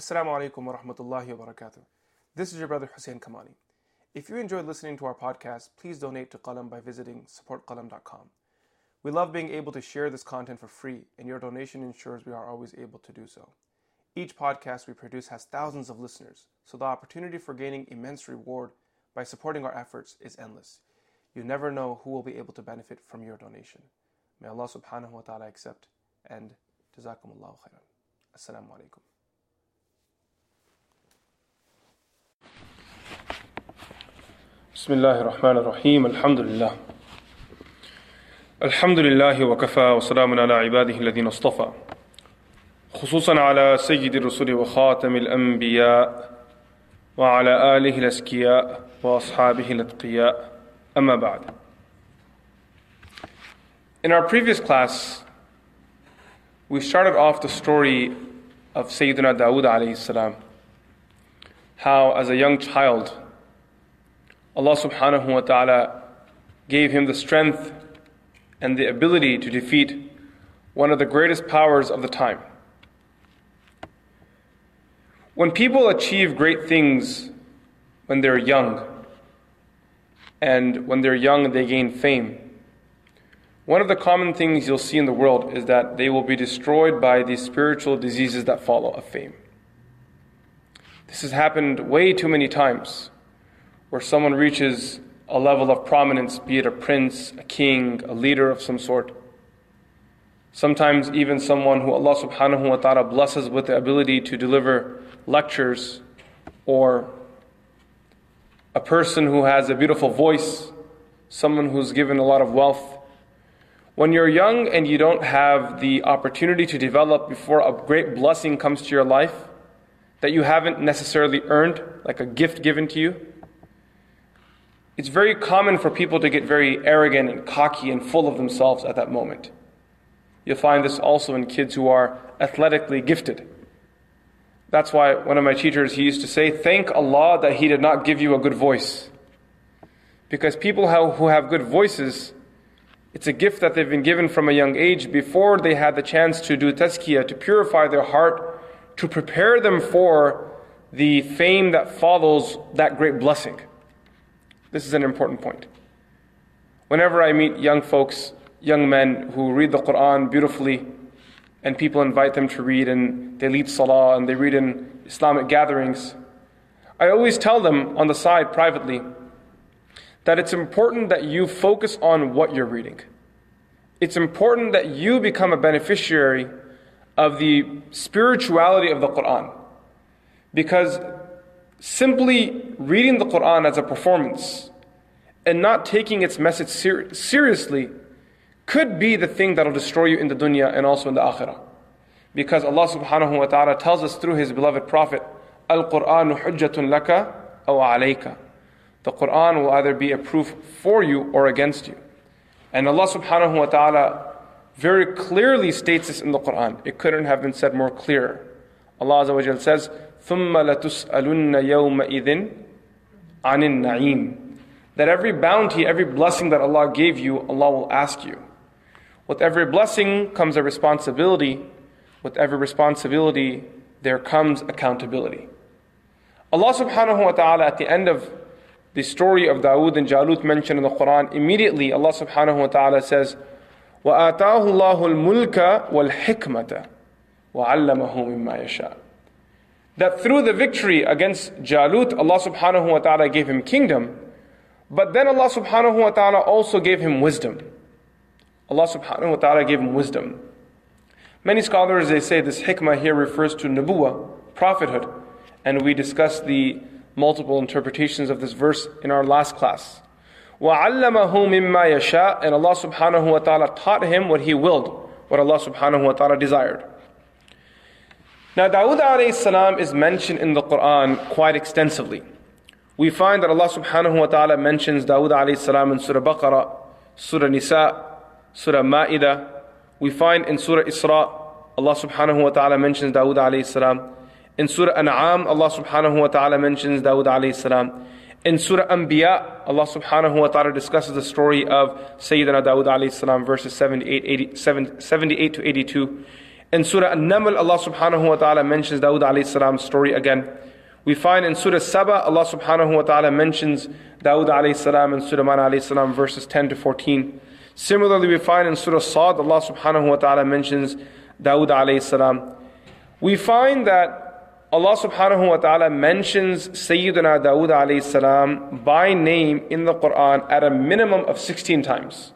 Assalamu alaikum wa rahmatullahi wa barakatuh. This is your brother Hussain Kamani. If you enjoyed listening to our podcast, please donate to Qalam by visiting supportqalam.com. We love being able to share this content for free, and your donation ensures we are always able to do so. Each podcast we produce has thousands of listeners, so the opportunity for gaining immense reward by supporting our efforts is endless. You never know who will be able to benefit from your donation. May Allah subhanahu wa ta'ala accept and jazakumullahu khairan. Assalamu alaikum. بسم الله الرحمن الرحيم الحمد لله الحمد لله وكفى وسلام على عباده الذين اصطفى خصوصا على سيد الرسل وخاتم الأنبياء وعلى آله الأزكياء وأصحابه الأتقياء أما بعد In our previous class, we started off the story of Sayyidina Dawood alayhi salam. How, as a young child, Allah subhanahu wa ta'ala gave him the strength and the ability to defeat one of the greatest powers of the time. When people achieve great things when they're young, and when they're young they gain fame, one of the common things you'll see in the world is that they will be destroyed by the spiritual diseases that follow of fame. This has happened way too many times, where someone reaches a level of prominence, be it a prince, a king, a leader of some sort. Sometimes even someone who Allah subhanahu wa ta'ala blesses with the ability to deliver lectures, or a person who has a beautiful voice, someone who's given a lot of wealth. When you're young and you don't have the opportunity to develop before a great blessing comes to your life that you haven't necessarily earned, like a gift given to you, it's very common for people to get very arrogant and cocky and full of themselves at that moment. You'll find this also in kids who are athletically gifted. That's why one of my teachers, he used to say, Thank Allah that He did not give you a good voice. Because people who have good voices, it's a gift that they've been given from a young age before they had the chance to do tazkiyah, to purify their heart, to prepare them for the fame that follows that great blessing. This is an important point. Whenever I meet young folks, young men who read the Quran beautifully, and people invite them to read, and they lead salah, and they read in Islamic gatherings, I always tell them on the side privately that it's important that you focus on what you're reading. It's important that you become a beneficiary of the spirituality of the Quran. Because simply reading the Quran as a performance and not taking its message ser- seriously could be the thing that'll destroy you in the dunya and also in the akhirah. Because Allah subhanahu wa ta'ala tells us through His beloved Prophet, Al Quranu hujjatun laka aw alayka. The Quran will either be a proof for you or against you. And Allah subhanahu wa ta'ala very clearly states this in the Quran. It couldn't have been said more clear. Allah Azza wa Jal says, ثُمَّ لَتُسْأَلُنَّ يَوْمَئِذٍ عَنِ النَّعِيمِ That every bounty, every blessing that Allah gave you, Allah will ask you. With every blessing comes a responsibility. With every responsibility, there comes accountability. Allah subhanahu wa ta'ala at the end of the story of Dawood and Jalut mentioned in the Quran, immediately Allah subhanahu wa ta'ala says, وَآتَاهُ اللَّهُ الْمُلْكَ وَالْحِكْمَةَ وَعَلَّمَهُ مِمَّا يَشَاءُ That through the victory against Jalut, Allah subhanahu wa ta'ala gave him kingdom, but then Allah subhanahu wa ta'ala also gave him wisdom. Allah subhanahu wa ta'ala gave him wisdom. Many scholars, they say this hikmah here refers to nubuwa, prophethood, and we discussed the multiple interpretations of this verse in our last class. وَعَلَّمَهُ مِمَّا يَشَاءُ And Allah subhanahu wa ta'ala taught him what he willed, what Allah subhanahu wa ta'ala desired. Now, salam is mentioned in the Quran quite extensively. We find that Allah subhanahu wa ta'ala mentions salam in Surah Baqarah, Surah Nisa, Surah Ma'idah. We find in Surah Isra, Allah subhanahu wa ta'ala mentions salam. In Surah An'am, Allah subhanahu wa ta'ala mentions salam. In Surah Anbiya, Allah subhanahu wa ta'ala discusses the story of Sayyidina salam, verses 78, 80, 78 to 82. In Surah An-Naml, Allah subhanahu wa ta'ala mentions Dawood alayhi salam's story again. We find in Surah Saba, Allah subhanahu wa ta'ala mentions Dawood alayhi salam and Sulaiman alayhi salam verses 10 to 14. Similarly, we find in Surah Sad, Allah subhanahu wa ta'ala mentions Dawood alayhi salam. We find that Allah subhanahu wa ta'ala mentions Sayyidina Dawood alayhi salam by name in the Quran at a minimum of 16 times.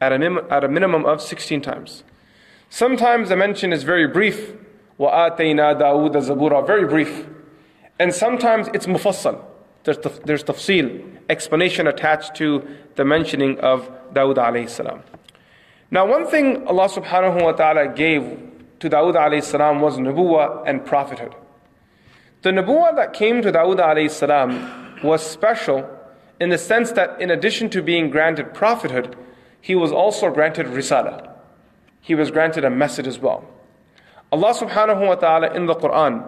At a, at a minimum of 16 times. Sometimes the mention is very brief. وَآتَيْنَا دَاوُودَ زَبُورًا Very brief. And sometimes it's mufassal. There's, there's tafsil, explanation attached to the mentioning of Dawood alayhi salam. Now one thing Allah subhanahu wa ta'ala gave to Dawood alayhi salam was nubuwa and prophethood. The nubuwa that came to Dawood alayhi salam was special in the sense that in addition to being granted prophethood, he was also granted risala he was granted a message as well. Allah subhanahu wa ta'ala in the Quran,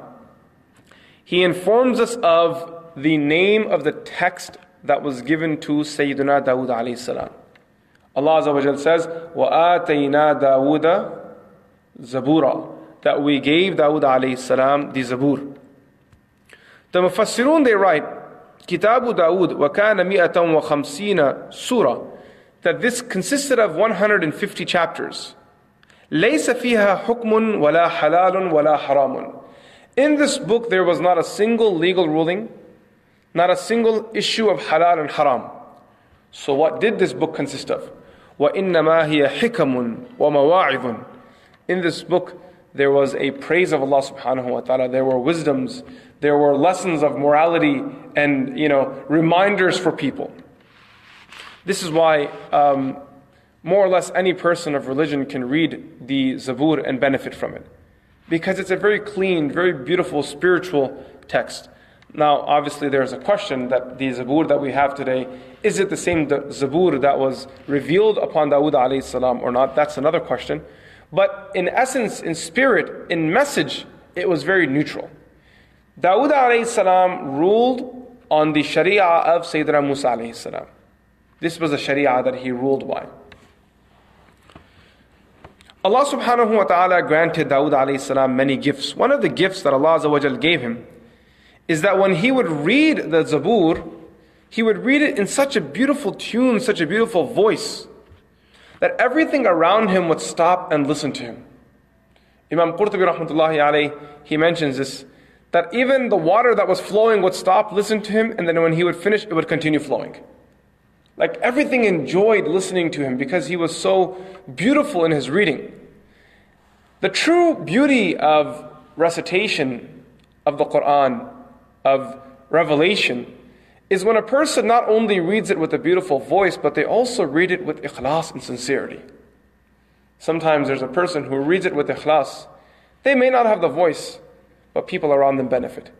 He informs us of the name of the text that was given to Sayyidina Dawood alayhi salam. Allah Azza wa says, وَآتَيْنَا دَاوُودَ زَبُورًا That we gave Dawood alayhi salam the Zabur. The Mufassirun they write, Kitabu Dawood وَكَانَ مِئَةً وَخَمْسِينَ surah that this consisted of 150 chapters. ليس فيها حكم ولا حلال ولا حرام. In this book there was not a single legal ruling, not a single issue of halal and haram. So what did this book consist of? وَإِنَّمَا هِيَ حِكَمٌ وَمَوَاعِظٌ In this book there was a praise of Allah subhanahu wa ta'ala. There were wisdoms, there were lessons of morality and, you know, reminders for people. This is why um, more or less any person of religion can read the Zabur and benefit from it. Because it's a very clean, very beautiful spiritual text. Now, obviously, there's a question that the Zabur that we have today, is it the same Zabur that was revealed upon Dawood alayhi salam or not? That's another question. But in essence, in spirit, in message, it was very neutral. Dawood alayhi salam ruled on the Sharia of Sayyidina Musa. This was the Sharia that he ruled by. Allah subhanahu wa ta'ala granted Dawood alayhi salam many gifts. One of the gifts that Allah gave him is that when he would read the Zabur, he would read it in such a beautiful tune, such a beautiful voice, that everything around him would stop and listen to him. Imam Qurtubi rahmatullahi alayhi, he mentions this, that even the water that was flowing would stop, listen to him, and then when he would finish, it would continue flowing. Like everything enjoyed listening to him because he was so beautiful in his reading. The true beauty of recitation of the Quran, of revelation, is when a person not only reads it with a beautiful voice, but they also read it with ikhlas and sincerity. Sometimes there's a person who reads it with ikhlas. They may not have the voice, but people around them benefit.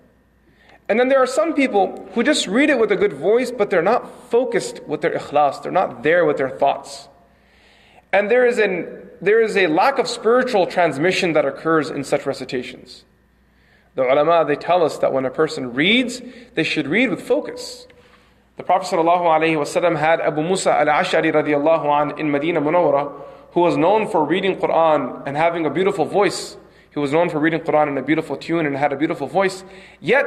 And then there are some people who just read it with a good voice, but they're not focused with their ikhlas. They're not there with their thoughts. And there is, an, there is a lack of spiritual transmission that occurs in such recitations. The ulama, they tell us that when a person reads, they should read with focus. The Prophet ﷺ had Abu Musa al-Ash'ari radiallahu an in Medina Munawwara, who was known for reading Quran and having a beautiful voice. He was known for reading Quran in a beautiful tune and had a beautiful voice. Yet,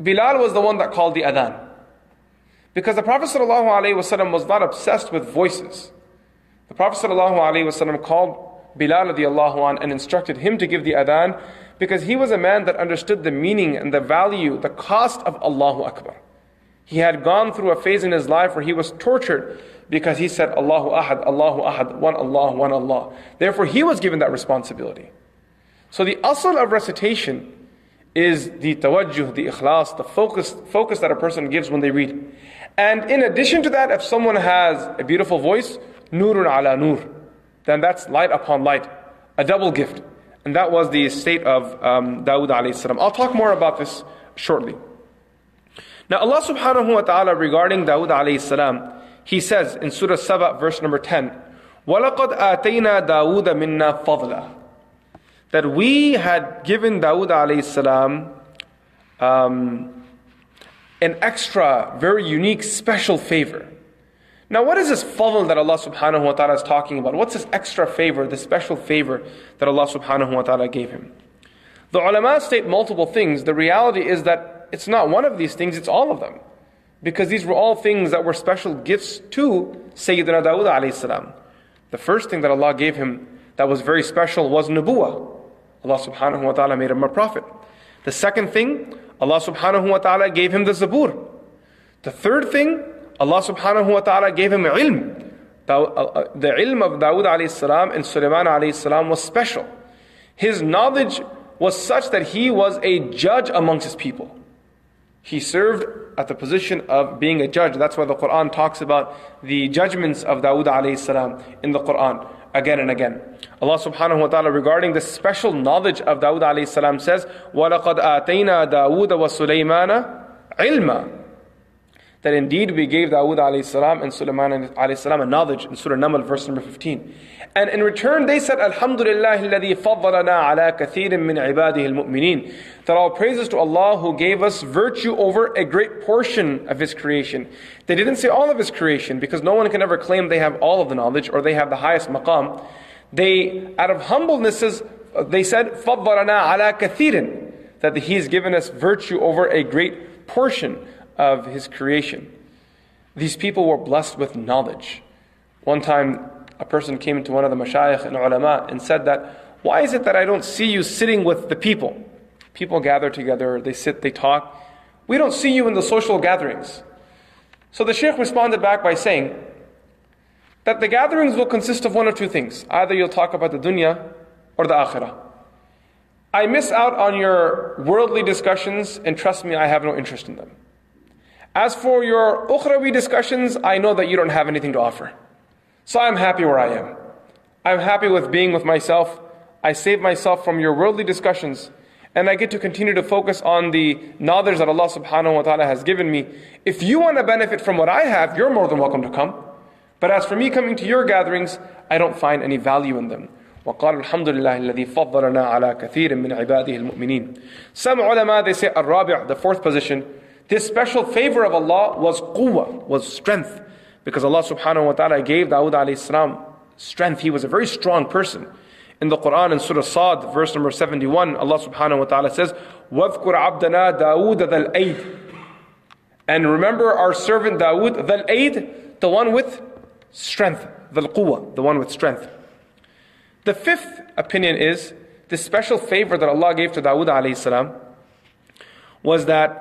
Bilal was the one that called the adhan. Because the Prophet ﷺ was not obsessed with voices. The Prophet ﷺ called Bilal radiallahu an and instructed him to give the adhan because he was a man that understood the meaning and the value, the cost of Allahu Akbar. He had gone through a phase in his life where he was tortured because he said Allahu Ahad, Allahu Ahad, one Allah, one Allah. Therefore, he was given that responsibility. So the asl of recitation is the tawajjuh, the ikhlas, the focus, focus that a person gives when they read. And in addition to that, if someone has a beautiful voice, nurun ala nur, then that's light upon light, a double gift. And that was the state of um, Dawood alayhi salam. I'll talk more about this shortly. Now Allah subhanahu wa ta'ala regarding Dawood alayhi salam, He says in Surah Saba verse number 10, وَلَقَدْ آتَيْنَا دَاوُودَ مِنَّا فَضْلًا that we had given Dawood alayhi salam um, an extra, very unique, special favor. Now, what is this fadl that Allah subhanahu wa ta'ala is talking about? What's this extra favor, this special favor that Allah subhanahu wa ta'ala gave him? The ulama state multiple things. The reality is that it's not one of these things, it's all of them. Because these were all things that were special gifts to Sayyidina Dawood alayhi salam. The first thing that Allah gave him that was very special was nubuwah. Allah subhanahu wa ta'ala made him a prophet. The second thing, Allah subhanahu wa ta'ala gave him the zabur. The third thing, Allah subhanahu wa ta'ala gave him ilm. Uh, uh, the ilm of Dawood alayhi salam and Sulaiman alayhi salam was special. His knowledge was such that he was a judge amongst his people. He served at the position of being a judge. That's why the Quran talks about the judgments of Dawood alayhi salam in the Quran again and again. Allah subhanahu wa ta'ala regarding the special knowledge of Dawood alayhi salam says, وَلَقَدْ آتَيْنَا دَاوُودَ وَسُلَيْمَانَ عِلْمًا that indeed we gave Dawood alayhi and Sulaiman alayhi a knowledge in Surah Naml verse number 15. And in return they said, Alhamdulillah alladhi faddalana ala kathirin min ibadihi al-mu'mineen. That all praises to Allah who gave us virtue over a great portion of His creation. They didn't say all of His creation because no one can ever claim they have all of the knowledge or they have the highest maqam. They, out of humbleness, they said, faddalana ala kathirin. That He has given us virtue over a great portion of his creation. These people were blessed with knowledge. One time, a person came into one of the mashayikh and ulama and said that, why is it that I don't see you sitting with the people? People gather together, they sit, they talk. We don't see you in the social gatherings. So the sheikh responded back by saying that the gatherings will consist of one or two things. Either you'll talk about the dunya or the akhirah. I miss out on your worldly discussions, and trust me, I have no interest in them. As for your ukhrawi discussions, I know that you don't have anything to offer. So I'm happy where I am. I'm happy with being with myself. I save myself from your worldly discussions. And I get to continue to focus on the knowledge that Allah subhanahu wa ta'ala has given me. If you want to benefit from what I have, you're more than welcome to come. But as for me coming to your gatherings, I don't find any value in them. وقال الحمد لله الذي فضلنا على كثير من عباده المؤمنين. Some ulama, they say, الرابع, the fourth position, this special favor of Allah was quwwah, was strength. Because Allah subhanahu wa ta'ala gave Dawood alayhi salam strength. He was a very strong person. In the Quran, in Surah Sad, verse number 71, Allah subhanahu wa ta'ala says, وَاذْكُرْ عَبْدَنَا دَاوُودَ ذَا الْأَيْدِ And remember our servant Dawood, ذَا الْأَيْدِ, the one with strength, ذَا الْقُوَّة, the one with strength. The fifth opinion is, the special favor that Allah gave to Dawood alayhi salam was that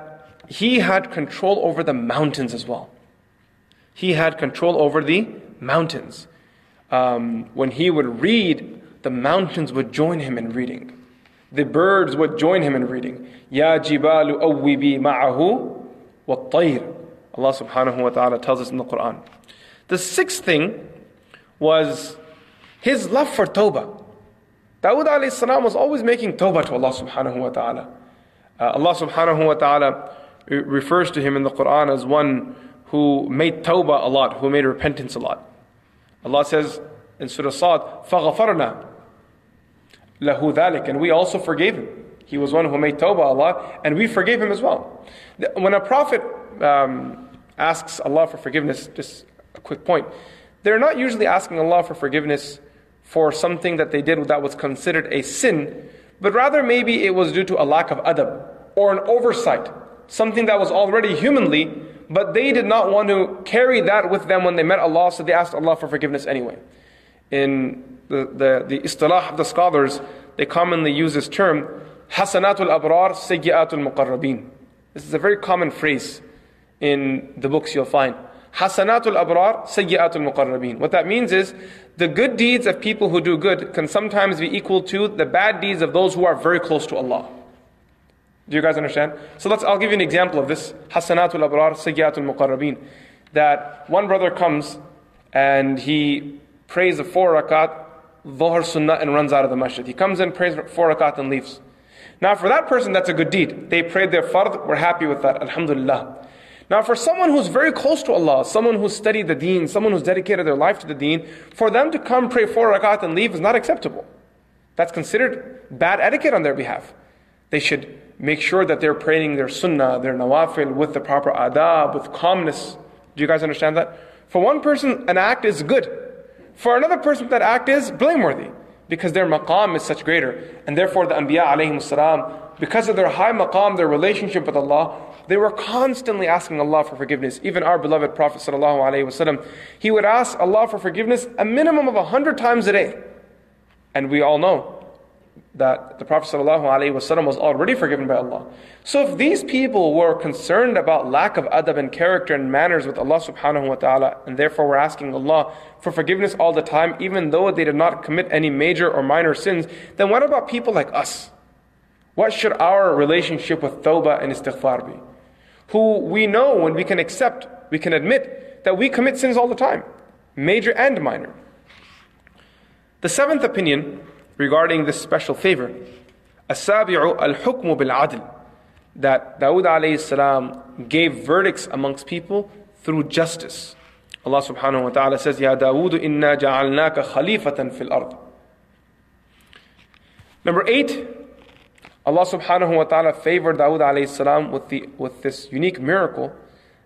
he had control over the mountains as well. He had control over the mountains. Um, when he would read, the mountains would join him in reading. The birds would join him in reading. Ya jibalu awwibi ma'ahu wa tayr. Allah subhanahu wa ta'ala tells us in the Quran. The sixth thing was his love for tawbah. Dawood alayhi salam was always making tawbah to Allah subhanahu wa ta'ala. Uh, Allah subhanahu wa ta'ala it refers to him in the Quran as one who made tawbah a lot, who made repentance a lot. Allah says in Surah Sad, فَغَفَرْنَا لَهُ ذَلِكَ And we also forgave him. He was one who made tawbah a lot, and we forgave him as well. When a prophet um, asks Allah for forgiveness, just a quick point, they're not usually asking Allah for forgiveness for something that they did that was considered a sin, but rather maybe it was due to a lack of adab or an oversight something that was already humanly, but they did not want to carry that with them when they met Allah, so they asked Allah for forgiveness anyway. In the, the, the istilah of the scholars, they commonly use this term, Hasanatul Abrar, Sayyiatul Muqarrabin. This is a very common phrase in the books you'll find. Hasanatul Abrar, Sayyiatul Muqarrabin. What that means is, the good deeds of people who do good can sometimes be equal to the bad deeds of those who are very close to Allah. Do you guys understand? So let's, I'll give you an example of this. Hasanatul abrar, sayyatul muqarrabin. That one brother comes and he prays the four rakat, dhuhr sunnah, and runs out of the masjid. He comes in, prays four rakat, and leaves. Now, for that person, that's a good deed. They prayed their fard, we're happy with that, alhamdulillah. Now, for someone who's very close to Allah, someone who's studied the deen, someone who's dedicated their life to the deen, for them to come pray four rakat and leave is not acceptable. That's considered bad etiquette on their behalf. They should make sure that they're praying their sunnah, their nawafil with the proper adab, with calmness. Do you guys understand that? For one person, an act is good. For another person, that act is blameworthy because their maqam is such greater. And therefore, the Anbiya alayhim salam, because of their high maqam, their relationship with Allah, they were constantly asking Allah for forgiveness. Even our beloved Prophet wasallam, he would ask Allah for forgiveness a minimum of a hundred times a day. And we all know that the Prophet ﷺ was already forgiven by Allah. So if these people were concerned about lack of adab and character and manners with Allah subhanahu wa ta'ala, and therefore were asking Allah for forgiveness all the time, even though they did not commit any major or minor sins, then what about people like us? What should our relationship with tawbah and istighfar be? Who we know and we can accept, we can admit that we commit sins all the time, major and minor. The seventh opinion regarding this special favor. Asabi'u al-hukm bil-adl. That Dawood alayhi salam gave verdicts amongst people through justice. Allah subhanahu wa ta'ala says, Ya Dawood inna ja'alnaka khalifatan fil ard. Number eight, Allah subhanahu wa ta'ala favored Dawood alayhi salam with, the, with this unique miracle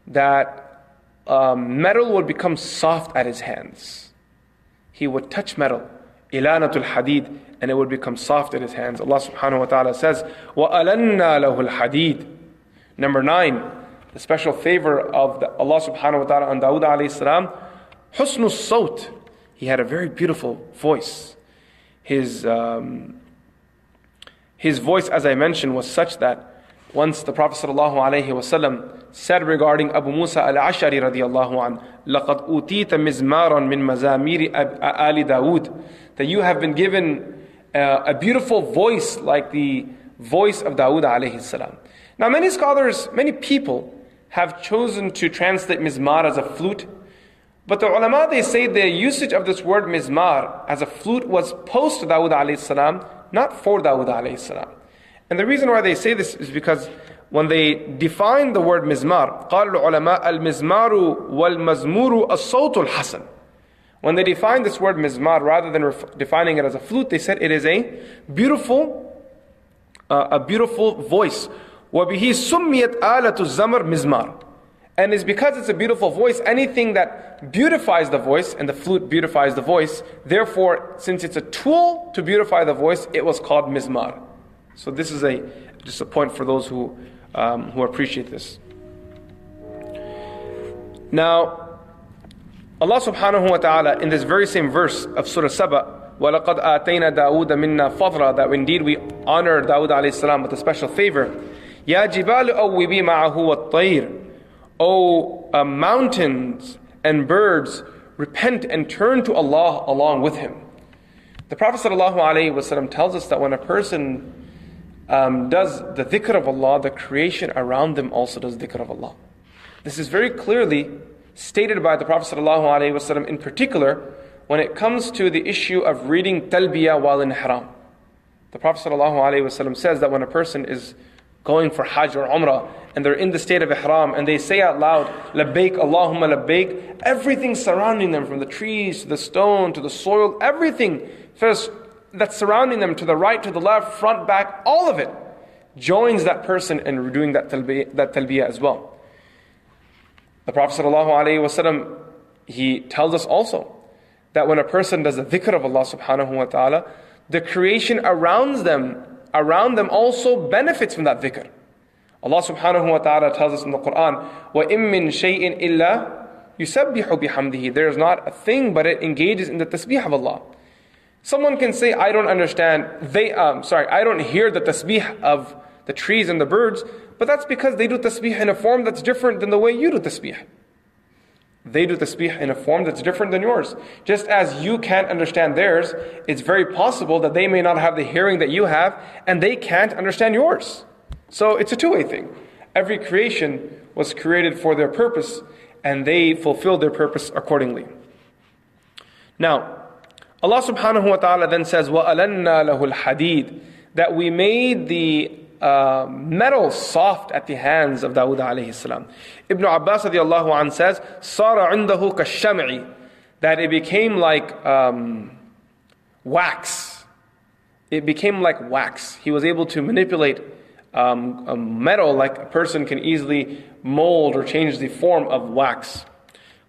that um, metal would become soft at his hands. He would touch metal ilanatul hadid, and it would become soft in his hands. Allah subhanahu wa ta'ala says, وَأَلَنَّا لَهُ الْحَدِيدِ Number nine, the special favor of the, Allah subhanahu wa ta'ala on Dawood alayhi salam, husnul sawt. He had a very beautiful voice. His, um, his voice, as I mentioned, was such that once the Prophet ﷺ said regarding Abu Musa al-Ash'ari radiallahu an, لَقَدْ أُوتِيتَ مِزْمَارًا مِنْ مَزَامِيرِ آلِ دَاوُدَ That you have been given uh, a beautiful voice like the voice of Dawood alayhi salam. Now many scholars, many people have chosen to translate mizmar as a flute, but the ulama they say the usage of this word mizmar as a flute was post Dawood alayhi salam, not for Dawood alayhi salam. And the reason why they say this is because when they define the word mizmar, قال العلماء المزمار والمزمور الصوت الحسن. When they define this word mizmar, rather than ref- defining it as a flute, they said it is a beautiful, uh, a beautiful voice. وبه سميت آلة الزمر مزمار. And it's because it's a beautiful voice, anything that beautifies the voice, and the flute beautifies the voice, therefore, since it's a tool to beautify the voice, it was called mizmar. So this is a just a point for those who um, who appreciate this. Now, Allah subhanahu wa ta'ala in this very same verse of Surah Saba, وَلَقَدْ آتَيْنَا دَاوُودَ مِنَّا فَضْلًا That indeed we honor Dawood alayhi salam with a special favor. يَا جِبَالُ أَوِّبِي مَعَهُ وَالطَّيْرِ O uh, mountains and birds, repent and turn to Allah along with Him. The Prophet ﷺ tells us that when a person um, does the dhikr of Allah, the creation around them also does dhikr of Allah. This is very clearly stated by the Prophet ﷺ in particular when it comes to the issue of reading talbiyah while in haram. The Prophet ﷺ says that when a person is going for Hajj or Umrah and they're in the state of Ihram and they say out loud, Labbaik, Allahumma Labbaik, everything surrounding them from the trees to the stone to the soil, everything first that's surrounding them to the right, to the left, front, back, all of it joins that person in doing that talbiyah, that talbiyah as well. The Prophet ﷺ, he tells us also that when a person does the dhikr of Allah subhanahu wa ta'ala, the creation around them, around them also benefits from that dhikr. Allah subhanahu wa ta'ala tells us in the Quran, وَإِن مِّن شَيْءٍ إِلَّا يُسَبِّحُ بِحَمْدِهِ There is not a thing but it engages in the tasbih of Allah. Someone can say, I don't understand, they, um, sorry, I don't hear the tasbih of the trees and the birds, but that's because they do tasbih in a form that's different than the way you do tasbih. They do tasbih in a form that's different than yours. Just as you can't understand theirs, it's very possible that they may not have the hearing that you have, and they can't understand yours. So it's a two way thing. Every creation was created for their purpose, and they fulfill their purpose accordingly. Now, Allah subhanahu wa ta'ala then says, وَأَلَنَّا لَهُ الْحَدِيدِ That we made the uh, metal soft at the hands of Dawood alayhi salam. Ibn Abbas radiallahu anh says, صَارَ عِنْدَهُ كَالشَّمْعِ That it became like um, wax. It became like wax. He was able to manipulate um, metal like a person can easily mold or change the form of wax.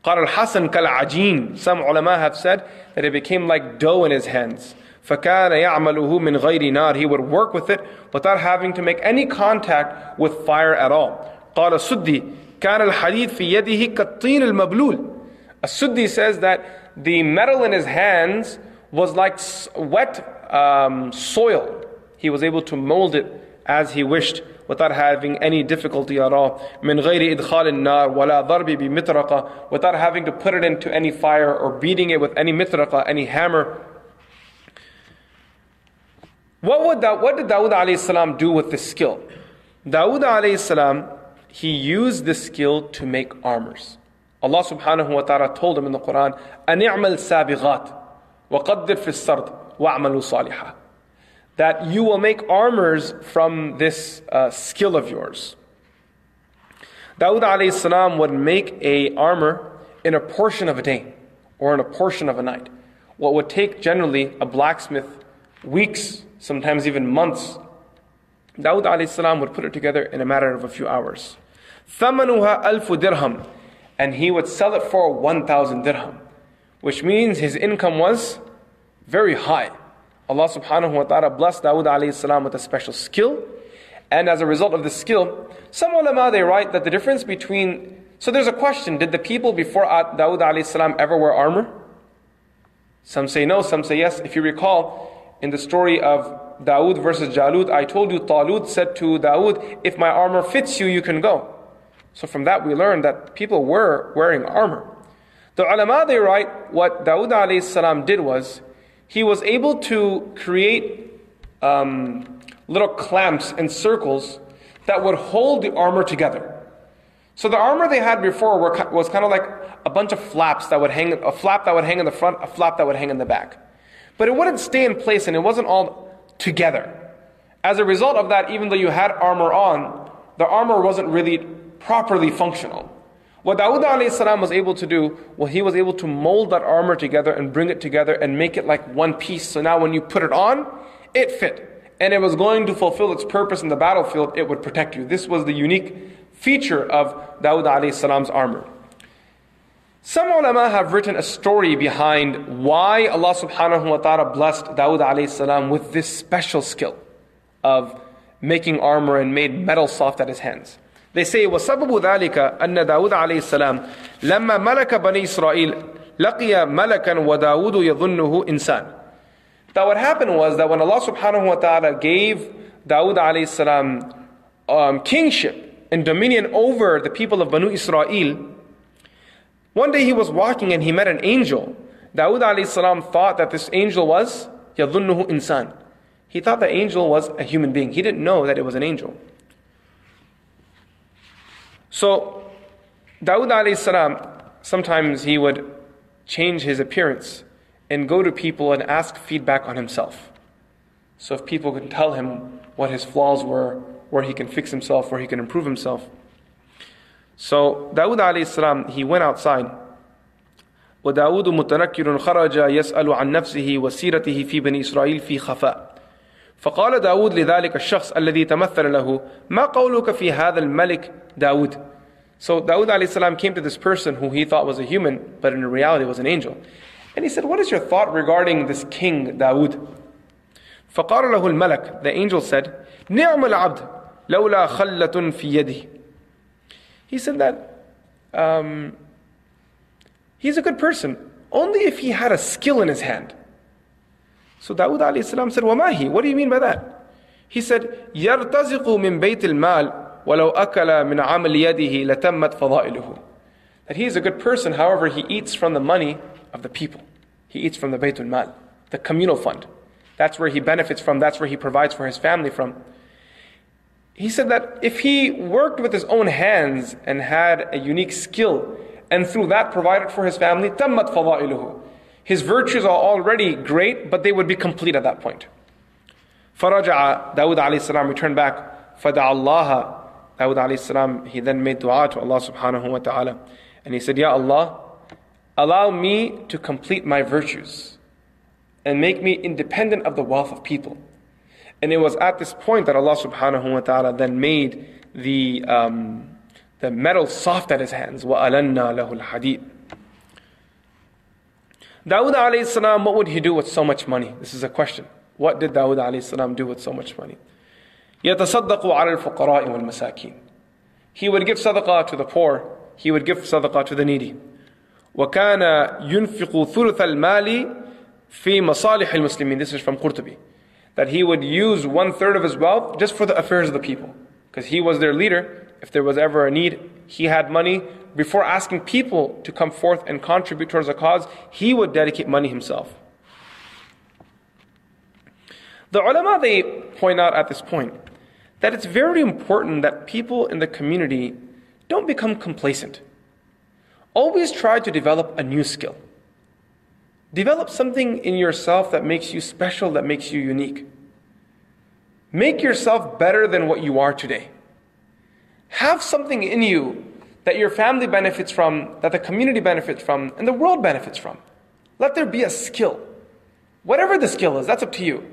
قال الحسن كالعجين Some ulama have said that it became like dough in his hands. فكان يعمله من غير نار He would work with it without having to make any contact with fire at all. قال السدي كان الحديد في يده كالطين المبلول As-Suddi says that the metal in his hands was like wet um, soil. He was able to mold it as he wished without having any difficulty at all. من غير إدخال النار ولا ضرب بمطرقة without having to put it into any fire or beating it with any mitraqa, any hammer. What, would that, what did Dawood alayhi salam do with this skill? Dawood alayhi salam, he used this skill to make armors. Allah subhanahu wa ta'ala told him in the Quran, أَنِعْمَ السَّابِغَاتِ وَقَدِّرْ فِي السَّرْدِ وَأَعْمَلُوا صَالِحًا That you will make armors from this uh, skill of yours. Dawood alayhi salam would make a armor in a portion of a day or in a portion of a night. What would take generally a blacksmith weeks, sometimes even months, Dawood alayhi salam would put it together in a matter of a few hours. ثمنها ألف درهم and he would sell it for 1,000 dirham, which means his income was very high. Allah subhanahu wa ta'ala blessed Dawood alayhi salam with a special skill, and as a result of the skill, some ulama they write that the difference between so there's a question: Did the people before Dawood alayhi salam ever wear armor? Some say no, some say yes. If you recall, in the story of Dawood versus Jalut, I told you Talut said to Dawood, "If my armor fits you, you can go." So from that we learn that people were wearing armor. The ulama they write what Dawood salam did was he was able to create um, little clamps and circles that would hold the armor together. So the armor they had before were, was kind of like a bunch of flaps that would hang, a flap that would hang in the front, a flap that would hang in the back. But it wouldn't stay in place and it wasn't all together. As a result of that, even though you had armor on, the armor wasn't really properly functional. What salam was able to do, well, he was able to mold that armor together and bring it together and make it like one piece. So now when you put it on, it fit. And it was going to fulfill its purpose in the battlefield, it would protect you. This was the unique feature of salam's armor. Some ulama have written a story behind why Allah subhanahu wa ta'ala blessed Dawood salam with this special skill of making armor and made metal soft at his hands. They say وسبب ذلك أن داود عليه السلام لما ملك بني إسرائيل لقي ملكا وداود يظنه إنسان. That what happened was that when Allah subhanahu wa ta'ala gave Dawood alayhi salam um, kingship and dominion over the people of Banu Israel, one day he was walking and he met an angel. Dawud thought that this angel was yadhunnuhu insan. He thought the angel was a human being. He didn't know that it was an angel. So Dawud sometimes he would change his appearance and go to people and ask feedback on himself. So if people could tell him what his flaws were, where he can fix himself, where he can improve himself. So Dawood alayhi salam, he went outside. وداود متنكر خرج يسأل عن نفسه وسيرته في بني إسرائيل في خفاء فقال داود لذلك الشخص الذي تمثل له ما قولك في هذا الملك داود So Dawood alayhi came to this person who he thought was a human, but in reality was an angel. And he said, What is your thought regarding this king Dawood? فقال له الملك, the angel said, نعم العبد لولا خلة في يده. He said that um, he's a good person, only if he had a skill in his hand. So Dawood alayhi salam said, وَمَا What do you mean by that? He said, يَرْتَزِقُ مِن بَيْتِ الْمَالِ وَلَوْ أَكَلَ مِنْ عَمَلِ يَدِهِ لَتَمَّتْ فَضَائِلُهُ That he is a good person, however, he eats from the money of the people. He eats from the Baytul Mal, the communal fund. That's where he benefits from, that's where he provides for his family from. he said that if he worked with his own hands and had a unique skill, and through that provided for his family, tammat fadailuhu. His virtues are already great, but they would be complete at that point. Faraja'a, Dawud alayhi salam returned back. Fada'allaha, Dawud alayhi salam, he then made dua to Allah subhanahu wa ta'ala. And he said, Ya Allah, allow me to complete my virtues and make me independent of the wealth of people. And it was at this point that Allah subhanahu wa ta'ala then made the, um, the metal soft at his hands. وَأَلَنَّا لَهُ الْحَدِيدِ Dawood alayhi salam, what would he do with so much money? This is a question. What did Dawood alayhi salam do with so much money? يتصدق على الفقراء والمساكين. He would give sadaqah to the poor. He would give sadaqah to the needy. وكان ينفق ثلث المال في مصالح المسلمين. This is from Qurtubi. That he would use one third of his wealth just for the affairs of the people. Because he was their leader. If there was ever a need, he had money. Before asking people to come forth and contribute towards a cause, he would dedicate money himself. The ulama they point out at this point that it's very important that people in the community don't become complacent. Always try to develop a new skill. Develop something in yourself that makes you special, that makes you unique. Make yourself better than what you are today. Have something in you that your family benefits from, that the community benefits from, and the world benefits from. Let there be a skill. Whatever the skill is, that's up to you.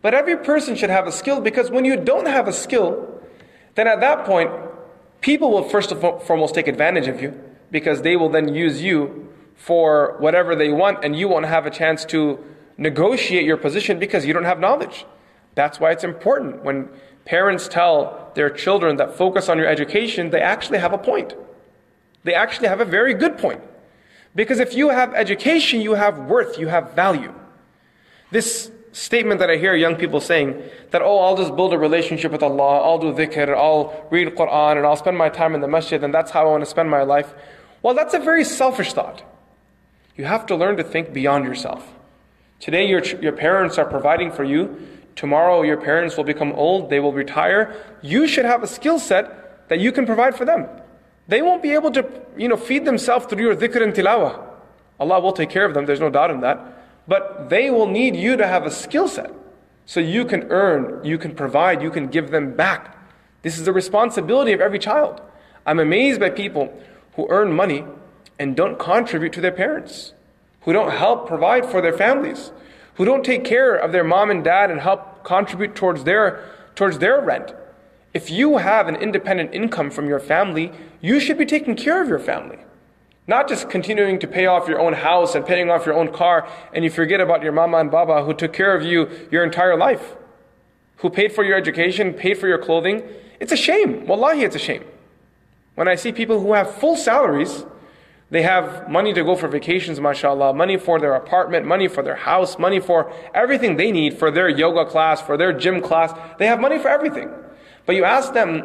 But every person should have a skill because when you don't have a skill, then at that point, people will first and foremost take advantage of you because they will then use you for whatever they want and you won't have a chance to negotiate your position because you don't have knowledge. That's why it's important when parents tell their children that focus on your education, they actually have a point. They actually have a very good point. Because if you have education, you have worth, you have value. This statement that I hear young people saying that, oh, I'll just build a relationship with Allah, I'll do dhikr, I'll read Quran, and I'll spend my time in the masjid, and that's how I want to spend my life. Well, that's a very selfish thought. You have to learn to think beyond yourself. Today, your, your parents are providing for you. Tomorrow, your parents will become old, they will retire. You should have a skill set that you can provide for them. They won't be able to, you know, feed themselves through your dhikr and tilawah. Allah will take care of them, there's no doubt in that. But they will need you to have a skill set. So you can earn, you can provide, you can give them back. This is the responsibility of every child. I'm amazed by people who earn money and don't contribute to their parents, who don't help provide for their families, who don't take care of their mom and dad and help contribute towards their, towards their rent. If you have an independent income from your family, you should be taking care of your family. Not just continuing to pay off your own house and paying off your own car, and you forget about your mama and baba who took care of you your entire life, who paid for your education, paid for your clothing. It's a shame. Wallahi, it's a shame. When I see people who have full salaries, they have money to go for vacations, mashallah, money for their apartment, money for their house, money for everything they need for their yoga class, for their gym class. They have money for everything. But you ask them,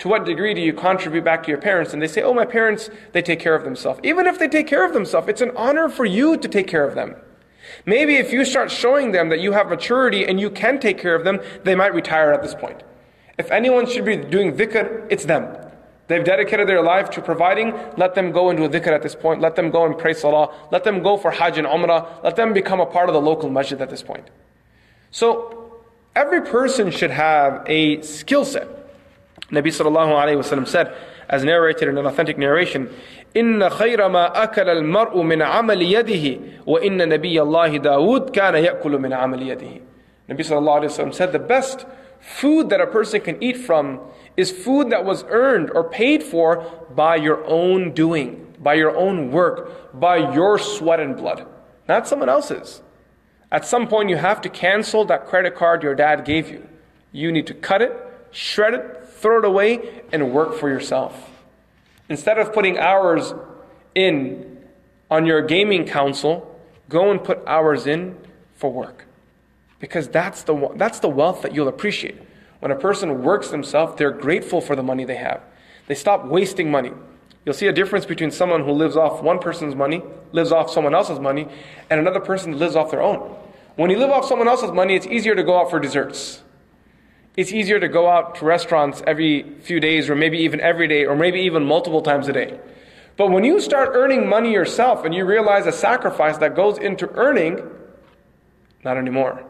to what degree do you contribute back to your parents? And they say, oh, my parents, they take care of themselves. Even if they take care of themselves, it's an honor for you to take care of them. Maybe if you start showing them that you have maturity and you can take care of them, they might retire at this point. If anyone should be doing dhikr, it's them. They've dedicated their life to providing. Let them go and do dhikr at this point. Let them go and pray salah. Let them go for hajj and umrah. Let them become a part of the local masjid at this point. So, every person should have a skill set. Nabi sallallahu alayhi wasallam said, as narrated in an authentic narration, إن خير ما أكل المرء من عمل يده وإن نبي الله داود كان يأكل من عمل يده. Nabi sallallahu alayhi wasallam said, the best food that a person can eat from is food that was earned or paid for by your own doing, by your own work, by your sweat and blood, not someone else's. At some point, you have to cancel that credit card your dad gave you. You need to cut it, shred it, throw it away, and work for yourself. Instead of putting hours in on your gaming console, go and put hours in for work. Because that's the, that's the wealth that you'll appreciate. When a person works themselves, they're grateful for the money they have. They stop wasting money. You'll see a difference between someone who lives off one person's money, lives off someone else's money, and another person that lives off their own. When you live off someone else's money, it's easier to go out for desserts it's easier to go out to restaurants every few days, or maybe even every day, or maybe even multiple times a day. But when you start earning money yourself and you realize the sacrifice that goes into earning, not anymore.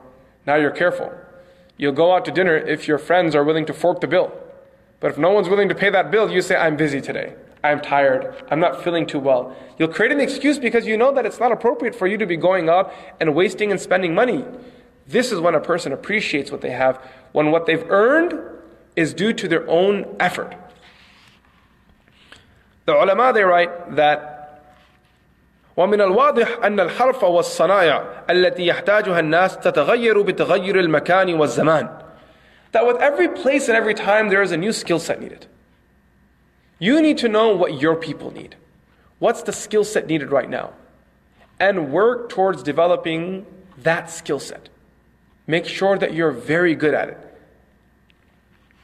Now you're careful. You'll go out to dinner if your friends are willing to fork the bill. But if no one's willing to pay that bill, you say, I'm busy today. I'm tired. I'm not feeling too well. You'll create an excuse because you know that it's not appropriate for you to be going out and wasting and spending money. This is when a person appreciates what they have, when what they've earned is due to their own effort. The ulama, they write that ومن الواضح أن الحرف والصنايع التي يحتاجها الناس تتغير بتغير المكان والزمان. That with every place and every time there is a new skill set needed. You need to know what your people need. What's the skill set needed right now? And work towards developing that skill set. Make sure that you're very good at it.